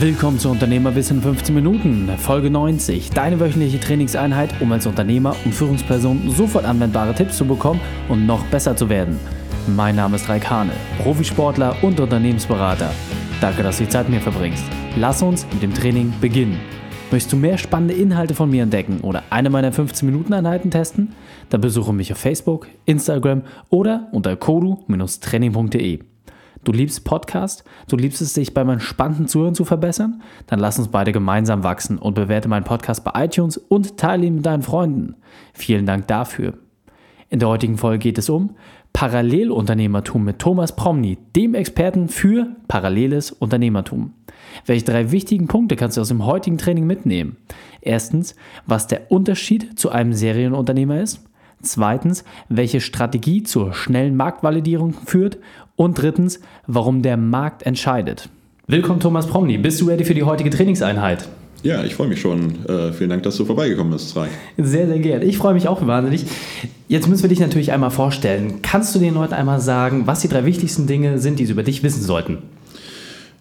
Willkommen zu Unternehmerwissen in 15 Minuten, Folge 90. Deine wöchentliche Trainingseinheit, um als Unternehmer und Führungsperson sofort anwendbare Tipps zu bekommen und noch besser zu werden. Mein Name ist Raik Hane, Profisportler und Unternehmensberater. Danke, dass du die Zeit mit mir verbringst. Lass uns mit dem Training beginnen. Möchtest du mehr spannende Inhalte von mir entdecken oder eine meiner 15-Minuten-Einheiten testen? Dann besuche mich auf Facebook, Instagram oder unter kodu-training.de. Du liebst Podcast? Du liebst es, sich bei meinen spannenden Zuhören zu verbessern? Dann lass uns beide gemeinsam wachsen und bewerte meinen Podcast bei iTunes und teile ihn mit deinen Freunden. Vielen Dank dafür. In der heutigen Folge geht es um Parallelunternehmertum mit Thomas Promny, dem Experten für paralleles Unternehmertum. Welche drei wichtigen Punkte kannst du aus dem heutigen Training mitnehmen? Erstens, was der Unterschied zu einem Serienunternehmer ist. Zweitens, welche Strategie zur schnellen Marktvalidierung führt. Und drittens, warum der Markt entscheidet. Willkommen Thomas Promny. Bist du ready für die heutige Trainingseinheit? Ja, ich freue mich schon. Äh, vielen Dank, dass du vorbeigekommen bist, Rai. Sehr, sehr gerne. Ich freue mich auch wahnsinnig. Jetzt müssen wir dich natürlich einmal vorstellen. Kannst du den Leuten einmal sagen, was die drei wichtigsten Dinge sind, die sie über dich wissen sollten?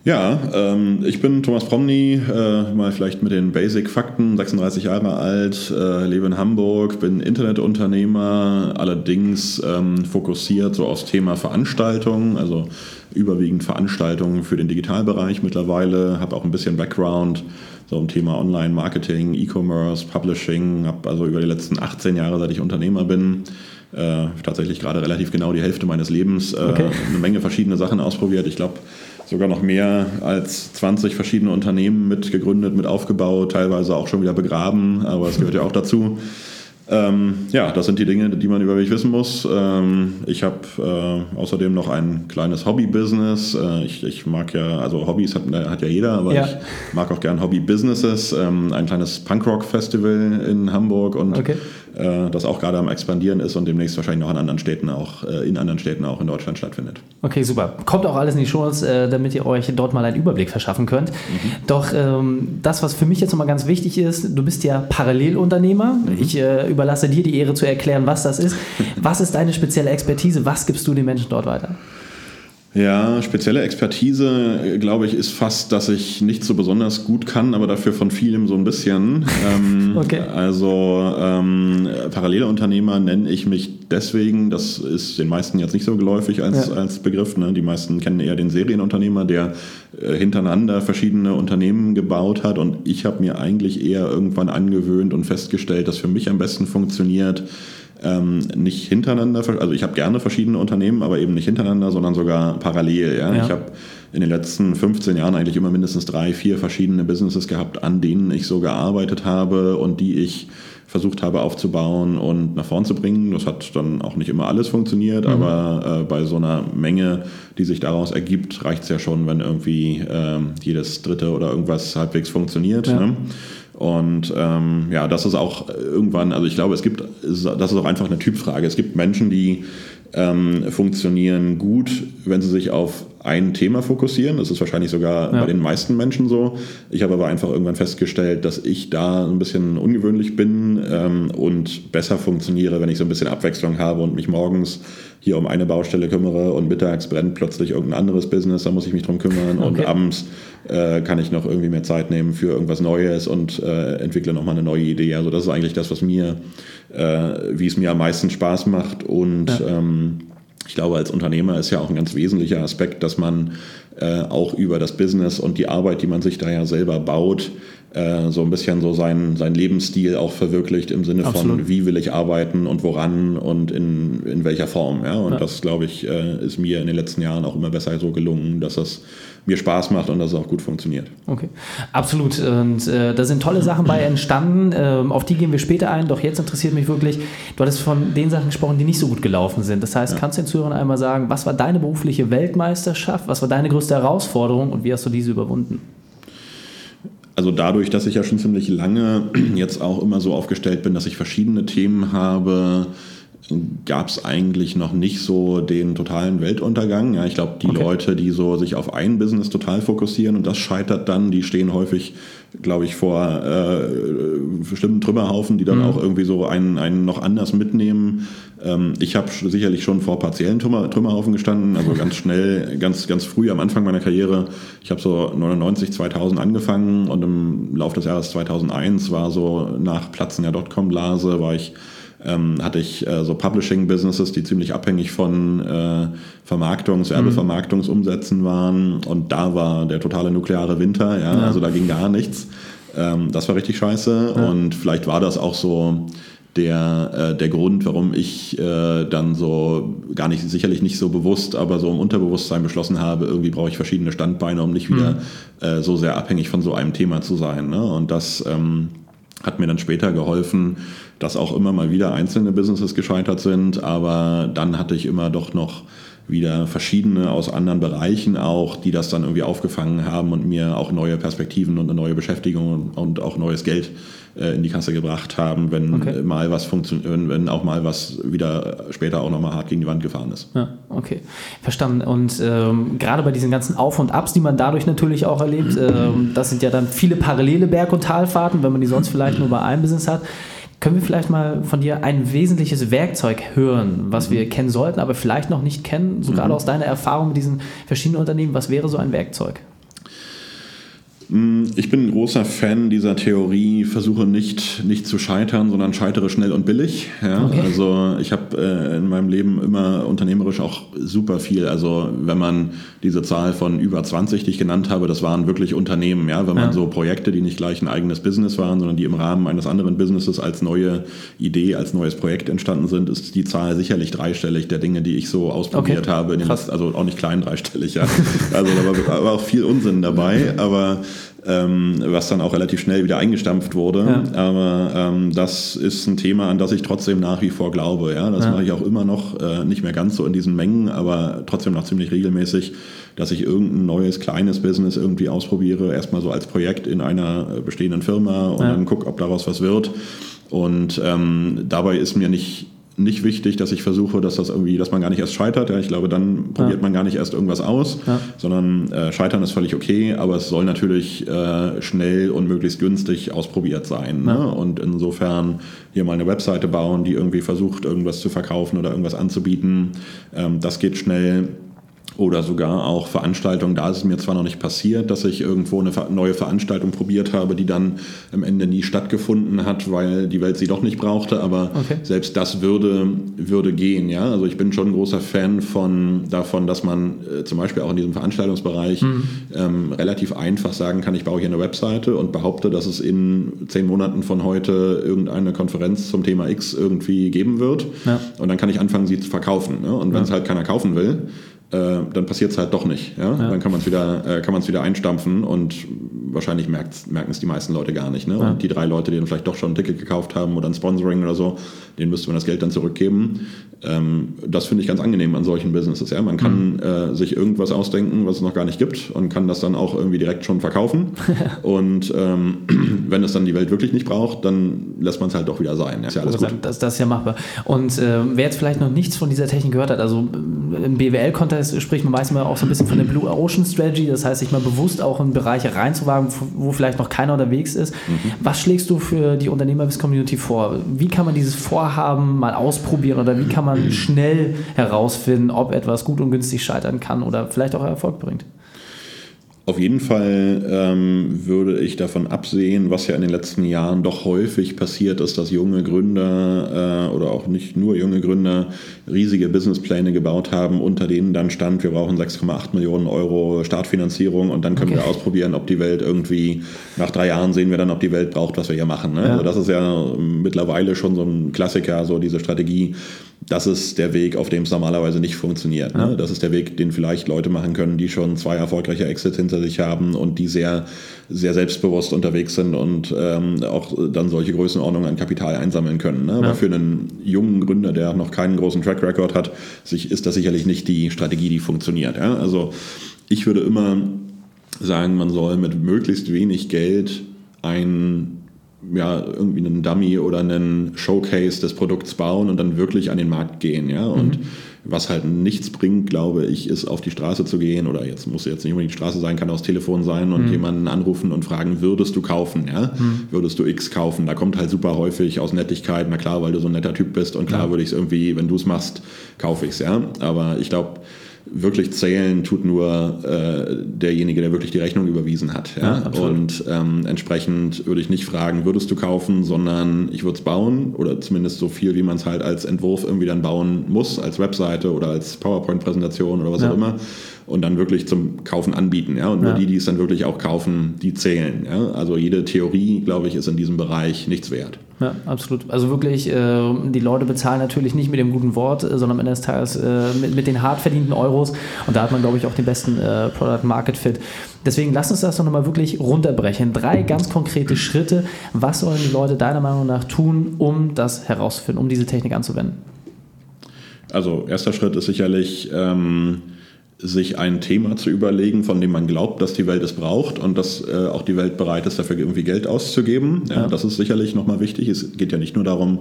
Ja, ähm, ich bin Thomas Promny, äh, mal vielleicht mit den Basic-Fakten, 36 Jahre alt, äh, lebe in Hamburg, bin Internetunternehmer, allerdings ähm, fokussiert so aufs Thema Veranstaltungen, also überwiegend Veranstaltungen für den Digitalbereich mittlerweile, habe auch ein bisschen Background so im Thema Online-Marketing, E-Commerce, Publishing, habe also über die letzten 18 Jahre, seit ich Unternehmer bin, äh, tatsächlich gerade relativ genau die Hälfte meines Lebens äh, okay. eine Menge verschiedene Sachen ausprobiert. Ich glaube, sogar noch mehr als 20 verschiedene Unternehmen mit gegründet, mit aufgebaut, teilweise auch schon wieder begraben, aber es gehört ja auch dazu. Ähm, ja, das sind die Dinge, die man über mich wissen muss. Ähm, ich habe äh, außerdem noch ein kleines Hobby-Business. Äh, ich, ich, mag ja, also Hobbys hat, hat ja jeder, aber ja. ich mag auch gern Hobby-Businesses. Ähm, ein kleines Punkrock-Festival in Hamburg und okay. äh, das auch gerade am expandieren ist und demnächst wahrscheinlich noch in anderen Städten auch, äh, in anderen Städten auch in Deutschland stattfindet. Okay, super. Kommt auch alles in die Shows, äh, damit ihr euch dort mal einen Überblick verschaffen könnt. Mhm. Doch ähm, das, was für mich jetzt nochmal ganz wichtig ist, du bist ja Parallelunternehmer. Mhm. Ich äh, überlasse dir die Ehre zu erklären, was das ist. Was ist deine spezielle Expertise? Was gibst du den Menschen dort weiter? Ja, spezielle Expertise, glaube ich, ist fast, dass ich nicht so besonders gut kann, aber dafür von vielem so ein bisschen. ähm, okay. Also ähm, Parallelunternehmer nenne ich mich deswegen, das ist den meisten jetzt nicht so geläufig als, ja. als Begriff. Ne? Die meisten kennen eher den Serienunternehmer, der äh, hintereinander verschiedene Unternehmen gebaut hat. Und ich habe mir eigentlich eher irgendwann angewöhnt und festgestellt, dass für mich am besten funktioniert, ähm, nicht hintereinander, also ich habe gerne verschiedene Unternehmen, aber eben nicht hintereinander, sondern sogar parallel. Ja? ja. Ich habe in den letzten 15 Jahren eigentlich immer mindestens drei, vier verschiedene Businesses gehabt, an denen ich so gearbeitet habe und die ich versucht habe aufzubauen und nach vorn zu bringen. Das hat dann auch nicht immer alles funktioniert, mhm. aber äh, bei so einer Menge, die sich daraus ergibt, reicht es ja schon, wenn irgendwie äh, jedes dritte oder irgendwas halbwegs funktioniert. Ja. Ne? Und ähm, ja, das ist auch irgendwann, also ich glaube, es gibt, das ist auch einfach eine Typfrage. Es gibt Menschen, die ähm, funktionieren gut, wenn sie sich auf ein Thema fokussieren. Das ist wahrscheinlich sogar ja. bei den meisten Menschen so. Ich habe aber einfach irgendwann festgestellt, dass ich da ein bisschen ungewöhnlich bin ähm, und besser funktioniere, wenn ich so ein bisschen Abwechslung habe und mich morgens hier um eine Baustelle kümmere und mittags brennt plötzlich irgendein anderes Business, da muss ich mich drum kümmern okay. und abends äh, kann ich noch irgendwie mehr Zeit nehmen für irgendwas Neues und äh, entwickle nochmal eine neue Idee. Also das ist eigentlich das, was mir, äh, wie es mir am meisten Spaß macht und ja. ähm, ich glaube, als Unternehmer ist ja auch ein ganz wesentlicher Aspekt, dass man äh, auch über das Business und die Arbeit, die man sich da ja selber baut, äh, so ein bisschen so seinen, seinen Lebensstil auch verwirklicht im Sinne Absolut. von, wie will ich arbeiten und woran und in, in welcher Form. Ja? Und ja. das, glaube ich, äh, ist mir in den letzten Jahren auch immer besser so gelungen, dass das mir Spaß macht und dass es auch gut funktioniert. Okay, absolut. Und äh, da sind tolle Sachen bei entstanden. Ähm, auf die gehen wir später ein. Doch jetzt interessiert mich wirklich, du hattest von den Sachen gesprochen, die nicht so gut gelaufen sind. Das heißt, ja. kannst du den Zuhörern einmal sagen, was war deine berufliche Weltmeisterschaft? Was war deine größte Herausforderung und wie hast du diese überwunden? also dadurch, dass ich ja schon ziemlich lange jetzt auch immer so aufgestellt bin, dass ich verschiedene Themen habe, gab es eigentlich noch nicht so den totalen Weltuntergang. Ja, ich glaube, die okay. Leute, die so sich auf ein Business total fokussieren und das scheitert dann, die stehen häufig, glaube ich, vor äh, schlimmen Trümmerhaufen, die dann mhm. auch irgendwie so einen, einen noch anders mitnehmen. Ähm, ich habe sicherlich schon vor partiellen Trümmer, Trümmerhaufen gestanden, also ganz schnell, ganz, ganz früh am Anfang meiner Karriere. Ich habe so 99, 2000 angefangen und im Laufe des Jahres 2001 war so nach Platzen der Dotcom-Blase, war ich ähm, hatte ich äh, so Publishing-Businesses, die ziemlich abhängig von äh, Vermarktungs-, Werbevermarktungsumsätzen waren. Und da war der totale nukleare Winter, ja, ja. also da ging gar nichts. Ähm, das war richtig scheiße. Ja. Und vielleicht war das auch so der, äh, der Grund, warum ich äh, dann so gar nicht, sicherlich nicht so bewusst, aber so im Unterbewusstsein beschlossen habe, irgendwie brauche ich verschiedene Standbeine, um nicht wieder mhm. äh, so sehr abhängig von so einem Thema zu sein. Ne? Und das ähm, hat mir dann später geholfen, dass auch immer mal wieder einzelne Businesses gescheitert sind, aber dann hatte ich immer doch noch wieder verschiedene aus anderen Bereichen auch, die das dann irgendwie aufgefangen haben und mir auch neue Perspektiven und eine neue Beschäftigung und auch neues Geld äh, in die Kasse gebracht haben, wenn okay. mal was funktioniert, wenn auch mal was wieder später auch nochmal hart gegen die Wand gefahren ist. Ja, okay. Verstanden. Und ähm, gerade bei diesen ganzen Auf- und Abs, die man dadurch natürlich auch erlebt, ähm, das sind ja dann viele parallele Berg- und Talfahrten, wenn man die sonst vielleicht nur bei einem Business hat. Können wir vielleicht mal von dir ein wesentliches Werkzeug hören, was wir kennen sollten, aber vielleicht noch nicht kennen, so gerade mhm. aus deiner Erfahrung mit diesen verschiedenen Unternehmen? Was wäre so ein Werkzeug? Mm, ich bin ein großer Fan dieser Theorie, versuche nicht, nicht zu scheitern, sondern scheitere schnell und billig. Ja? Okay. Also ich habe äh, in meinem Leben immer unternehmerisch auch super viel. Also wenn man diese Zahl von über 20, die ich genannt habe, das waren wirklich Unternehmen. Ja? Wenn man ja. so Projekte, die nicht gleich ein eigenes Business waren, sondern die im Rahmen eines anderen Businesses als neue Idee, als neues Projekt entstanden sind, ist die Zahl sicherlich dreistellig der Dinge, die ich so ausprobiert okay. habe. Letzten, also auch nicht klein dreistellig. Ja? Also da war, war auch viel Unsinn dabei, aber ähm, was dann auch relativ schnell wieder eingestampft wurde. Ja. Aber ähm, das ist ein Thema, an das ich trotzdem nach wie vor glaube. Ja? Das ja. mache ich auch immer noch, äh, nicht mehr ganz so in diesen Mengen, aber trotzdem noch ziemlich regelmäßig, dass ich irgendein neues, kleines Business irgendwie ausprobiere, erstmal so als Projekt in einer bestehenden Firma und ja. dann gucke, ob daraus was wird. Und ähm, dabei ist mir nicht nicht wichtig, dass ich versuche, dass das irgendwie, dass man gar nicht erst scheitert. Ja, ich glaube, dann probiert ja. man gar nicht erst irgendwas aus, ja. sondern äh, scheitern ist völlig okay, aber es soll natürlich äh, schnell und möglichst günstig ausprobiert sein. Ne? Und insofern hier mal eine Webseite bauen, die irgendwie versucht, irgendwas zu verkaufen oder irgendwas anzubieten. Ähm, das geht schnell oder sogar auch Veranstaltungen. Da ist es mir zwar noch nicht passiert, dass ich irgendwo eine neue Veranstaltung probiert habe, die dann am Ende nie stattgefunden hat, weil die Welt sie doch nicht brauchte, aber okay. selbst das würde, würde gehen. Ja? Also ich bin schon ein großer Fan von, davon, dass man äh, zum Beispiel auch in diesem Veranstaltungsbereich mhm. ähm, relativ einfach sagen kann, ich baue hier eine Webseite und behaupte, dass es in zehn Monaten von heute irgendeine Konferenz zum Thema X irgendwie geben wird. Ja. Und dann kann ich anfangen, sie zu verkaufen. Ne? Und wenn es halt keiner kaufen will, dann passiert es halt doch nicht. Ja? ja. Dann kann man es wieder, äh, wieder einstampfen und wahrscheinlich merken es die meisten Leute gar nicht. Ne? Ja. Und die drei Leute, die dann vielleicht doch schon ein Ticket gekauft haben oder ein Sponsoring oder so, denen müsste man das Geld dann zurückgeben. Ähm, das finde ich ganz angenehm an solchen Businesses. Ja? Man kann mhm. äh, sich irgendwas ausdenken, was es noch gar nicht gibt und kann das dann auch irgendwie direkt schon verkaufen. und ähm, wenn es dann die Welt wirklich nicht braucht, dann lässt man es halt doch wieder sein. Ja? Ist ja alles gut. Das, das ist ja machbar. Und äh, wer jetzt vielleicht noch nichts von dieser Technik gehört hat, also im BWL-Kontext spricht man meistens auch so ein bisschen von der Blue Ocean Strategy, das heißt, sich mal bewusst auch in Bereiche reinzuwagen, wo vielleicht noch keiner unterwegs ist. Mhm. Was schlägst du für die Unternehmerwiss-Community vor? Wie kann man dieses Vorhaben mal ausprobieren oder wie kann man schnell herausfinden, ob etwas gut und günstig scheitern kann oder vielleicht auch Erfolg bringt? Auf jeden Fall ähm, würde ich davon absehen, was ja in den letzten Jahren doch häufig passiert ist, dass junge Gründer äh, oder auch nicht nur junge Gründer riesige Businesspläne gebaut haben, unter denen dann stand, wir brauchen 6,8 Millionen Euro Startfinanzierung und dann können okay. wir ausprobieren, ob die Welt irgendwie, nach drei Jahren sehen wir dann, ob die Welt braucht, was wir hier machen. Ne? Ja. Also das ist ja mittlerweile schon so ein Klassiker, so diese Strategie das ist der Weg, auf dem es normalerweise nicht funktioniert. Ne? Das ist der Weg, den vielleicht Leute machen können, die schon zwei erfolgreiche Exits hinter sich haben und die sehr, sehr selbstbewusst unterwegs sind und ähm, auch dann solche Größenordnungen an Kapital einsammeln können. Ne? Ja. Aber für einen jungen Gründer, der noch keinen großen Track Record hat, ist das sicherlich nicht die Strategie, die funktioniert. Ja? Also ich würde immer sagen, man soll mit möglichst wenig Geld ein ja, irgendwie einen Dummy oder einen Showcase des Produkts bauen und dann wirklich an den Markt gehen. Ja? Und mhm. was halt nichts bringt, glaube ich, ist auf die Straße zu gehen oder jetzt muss jetzt nicht unbedingt die Straße sein, kann auch das Telefon sein und mhm. jemanden anrufen und fragen, würdest du kaufen? Ja? Mhm. Würdest du X kaufen? Da kommt halt super häufig aus Nettigkeit, na klar, weil du so ein netter Typ bist und klar ja. würde ich es irgendwie, wenn du es machst, kaufe ich es. Ja? Aber ich glaube, wirklich zählen tut nur äh, derjenige, der wirklich die Rechnung überwiesen hat. Ja? ja und ähm, entsprechend würde ich nicht fragen, würdest du kaufen, sondern ich würde es bauen oder zumindest so viel, wie man es halt als Entwurf irgendwie dann bauen muss, als Webseite oder als PowerPoint-Präsentation oder was ja. auch immer und dann wirklich zum Kaufen anbieten. Ja? Und nur ja. die, die es dann wirklich auch kaufen, die zählen. Ja? Also jede Theorie, glaube ich, ist in diesem Bereich nichts wert. Ja, absolut. Also wirklich, äh, die Leute bezahlen natürlich nicht mit dem guten Wort, äh, sondern am Ende des Tages äh, mit, mit, den hart verdienten Euros. Und da hat man, glaube ich, auch den besten äh, Product Market Fit. Deswegen lass uns das doch nochmal wirklich runterbrechen. Drei ganz konkrete Schritte. Was sollen die Leute deiner Meinung nach tun, um das herauszufinden, um diese Technik anzuwenden? Also erster Schritt ist sicherlich... Ähm sich ein Thema zu überlegen, von dem man glaubt, dass die Welt es braucht und dass äh, auch die Welt bereit ist, dafür irgendwie Geld auszugeben. Ja, ja. Das ist sicherlich nochmal wichtig. Es geht ja nicht nur darum,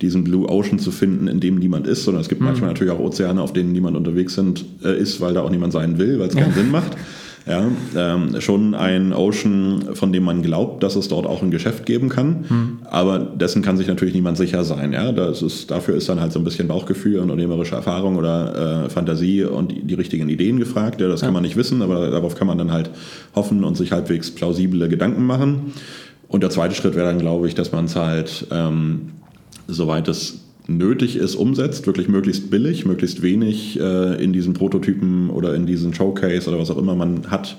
diesen Blue Ocean zu finden, in dem niemand ist, sondern es gibt mhm. manchmal natürlich auch Ozeane, auf denen niemand unterwegs sind, äh, ist, weil da auch niemand sein will, weil es keinen ja. Sinn macht. Ja, ähm, schon ein Ocean, von dem man glaubt, dass es dort auch ein Geschäft geben kann, hm. aber dessen kann sich natürlich niemand sicher sein. Ja? Das ist, dafür ist dann halt so ein bisschen Bauchgefühl und unternehmerische Erfahrung oder äh, Fantasie und die, die, richtigen Ideen gefragt. Ja, das kann man nicht wissen, aber darauf kann man dann halt hoffen und sich halbwegs plausible Gedanken machen. Und der zweite Schritt wäre dann, glaube ich, dass man es halt, ähm, soweit es nötig ist, umsetzt, wirklich möglichst billig, möglichst wenig äh, in diesen Prototypen oder in diesen Showcase oder was auch immer man hat,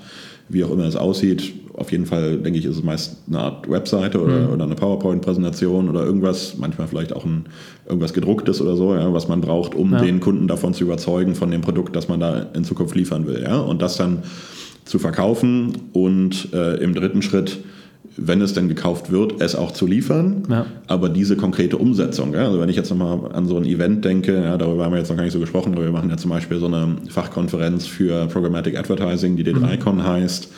wie auch immer es aussieht. Auf jeden Fall, denke ich, ist es meist eine Art Webseite oder, mhm. oder eine PowerPoint-Präsentation oder irgendwas, manchmal vielleicht auch ein, irgendwas gedrucktes oder so, ja, was man braucht, um ja. den Kunden davon zu überzeugen, von dem Produkt, das man da in Zukunft liefern will. Ja? Und das dann zu verkaufen und äh, im dritten Schritt wenn es denn gekauft wird, es auch zu liefern. Ja. Aber diese konkrete Umsetzung, ja, also wenn ich jetzt nochmal an so ein Event denke, ja, darüber haben wir jetzt noch gar nicht so gesprochen, aber wir machen ja zum Beispiel so eine Fachkonferenz für Programmatic Advertising, die D3Con mhm. heißt.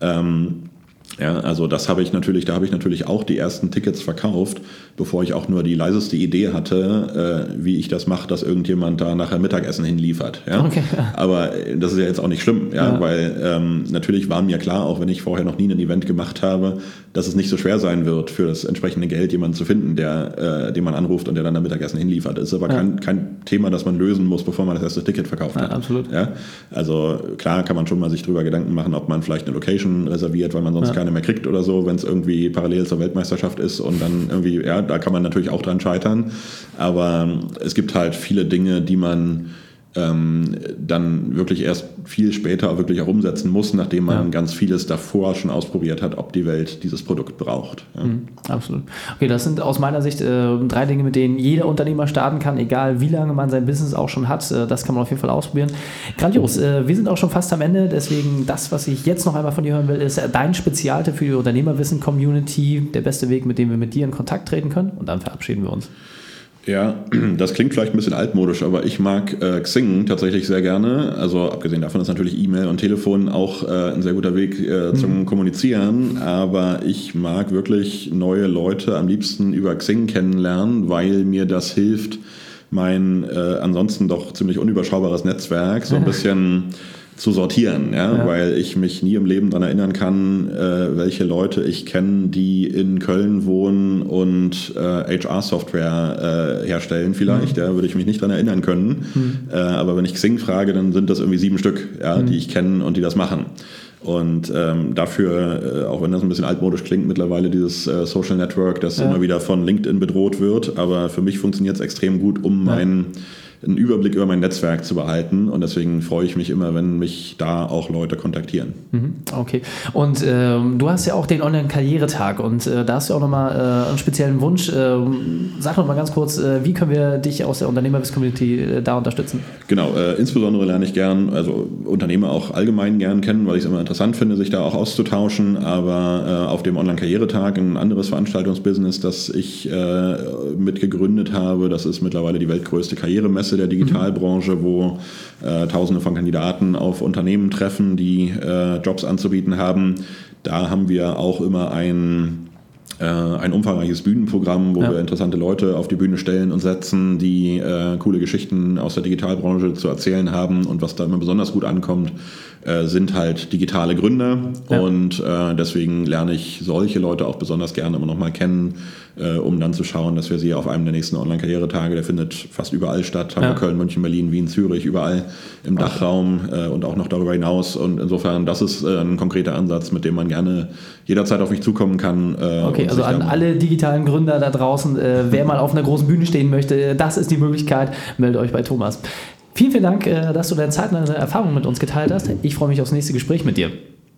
Ähm, ja, also das habe ich natürlich, da habe ich natürlich auch die ersten Tickets verkauft, bevor ich auch nur die leiseste Idee hatte, äh, wie ich das mache, dass irgendjemand da nachher Mittagessen hinliefert. Ja? Okay. Aber das ist ja jetzt auch nicht schlimm, ja, ja. weil ähm, natürlich war mir klar, auch wenn ich vorher noch nie ein Event gemacht habe, dass es nicht so schwer sein wird, für das entsprechende Geld jemanden zu finden, der, äh, den man anruft und der dann am Mittagessen hinliefert. Das ist aber ja. kein, kein Thema, das man lösen muss, bevor man das erste Ticket verkauft ja, hat. Absolut. Ja? Also klar kann man schon mal sich drüber Gedanken machen, ob man vielleicht eine Location reserviert, weil man sonst ja. keine mehr kriegt oder so, wenn es irgendwie parallel zur Weltmeisterschaft ist und dann irgendwie, ja, da kann man natürlich auch dran scheitern. Aber es gibt halt viele Dinge, die man ähm, dann wirklich erst viel später wirklich auch umsetzen muss, nachdem man ja. ganz vieles davor schon ausprobiert hat, ob die Welt dieses Produkt braucht. Ja. Mhm, absolut. Okay, das sind aus meiner Sicht äh, drei Dinge, mit denen jeder Unternehmer starten kann, egal wie lange man sein Business auch schon hat. Äh, das kann man auf jeden Fall ausprobieren. Grandios. Äh, wir sind auch schon fast am Ende, deswegen das, was ich jetzt noch einmal von dir hören will, ist dein Spezialtipp für die Unternehmerwissen-Community, der beste Weg, mit dem wir mit dir in Kontakt treten können. Und dann verabschieden wir uns. Ja, das klingt vielleicht ein bisschen altmodisch, aber ich mag äh, Xing tatsächlich sehr gerne. Also abgesehen davon ist natürlich E-Mail und Telefon auch äh, ein sehr guter Weg äh, zum mhm. Kommunizieren. Aber ich mag wirklich neue Leute am liebsten über Xing kennenlernen, weil mir das hilft, mein äh, ansonsten doch ziemlich unüberschaubares Netzwerk so ein bisschen zu sortieren, ja? ja? weil ich mich nie im Leben daran erinnern kann, äh, welche Leute ich kenne, die in Köln wohnen und äh, HR-Software äh, herstellen vielleicht, mhm. ja, würde ich mich nicht daran erinnern können. Mhm. Äh, aber wenn ich Xing frage, dann sind das irgendwie sieben Stück, ja, mhm. die ich kenne und die das machen. Und ähm, dafür, äh, auch wenn das ein bisschen altmodisch klingt, mittlerweile dieses äh, Social Network, das ja. immer wieder von LinkedIn bedroht wird, aber für mich funktioniert es extrem gut, um ja. meinen einen Überblick über mein Netzwerk zu behalten. Und deswegen freue ich mich immer, wenn mich da auch Leute kontaktieren. Mhm, okay. Und ähm, du hast ja auch den Online-Karrieretag und äh, da hast du auch nochmal äh, einen speziellen Wunsch. Ähm, sag noch mal ganz kurz, äh, wie können wir dich aus der Unternehmerwiss-Community äh, da unterstützen? Genau, äh, insbesondere lerne ich gern, also Unternehmer auch allgemein gern kennen, weil ich es immer interessant finde, sich da auch auszutauschen. Aber äh, auf dem Online-Karrieretag ein anderes Veranstaltungsbusiness, das ich mitgegründet habe, das ist mittlerweile die weltgrößte Karrieremesse Messe der Digitalbranche, wo äh, Tausende von Kandidaten auf Unternehmen treffen, die äh, Jobs anzubieten haben. Da haben wir auch immer ein ein umfangreiches Bühnenprogramm, wo ja. wir interessante Leute auf die Bühne stellen und setzen, die äh, coole Geschichten aus der Digitalbranche zu erzählen haben. Und was da immer besonders gut ankommt, äh, sind halt digitale Gründer. Ja. Und äh, deswegen lerne ich solche Leute auch besonders gerne immer noch mal kennen, äh, um dann zu schauen, dass wir sie auf einem der nächsten Online-Karrieretage, der findet fast überall statt, Hamburg, ja. Köln, München, Berlin, Wien, Zürich, überall im. Dachraum äh, und auch noch darüber hinaus. Und insofern, das ist äh, ein konkreter Ansatz, mit dem man gerne jederzeit auf mich zukommen kann. Äh, okay, also an alle digitalen Gründer da draußen, äh, wer mal auf einer großen Bühne stehen möchte, das ist die Möglichkeit, meldet euch bei Thomas. Vielen, vielen Dank, dass du deine Zeit und deine Erfahrungen mit uns geteilt hast. Ich freue mich aufs nächste Gespräch mit dir.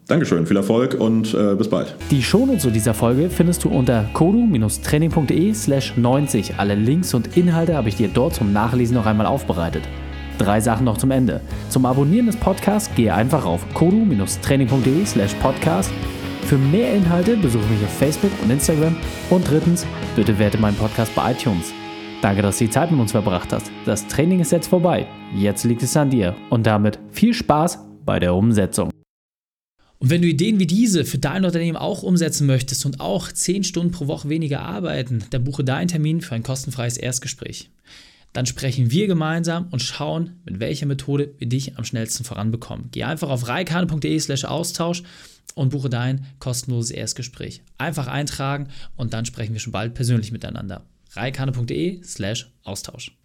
Dankeschön, viel Erfolg und äh, bis bald. Die Shownotes zu dieser Folge findest du unter kodu-training.de slash 90. Alle Links und Inhalte habe ich dir dort zum Nachlesen noch einmal aufbereitet. Drei Sachen noch zum Ende. Zum Abonnieren des Podcasts gehe einfach auf kodu-training.de slash podcast. Für mehr Inhalte besuche mich auf Facebook und Instagram. Und drittens, bitte werte meinen Podcast bei iTunes. Danke, dass du die Zeit mit uns verbracht hast. Das Training ist jetzt vorbei. Jetzt liegt es an dir. Und damit viel Spaß bei der Umsetzung. Und wenn du Ideen wie diese für dein Unternehmen auch umsetzen möchtest und auch 10 Stunden pro Woche weniger arbeiten, dann buche deinen Termin für ein kostenfreies Erstgespräch. Dann sprechen wir gemeinsam und schauen, mit welcher Methode wir dich am schnellsten voranbekommen. Geh einfach auf reikane.de slash Austausch und buche dein kostenloses Erstgespräch. Einfach eintragen und dann sprechen wir schon bald persönlich miteinander. reikane.de slash Austausch.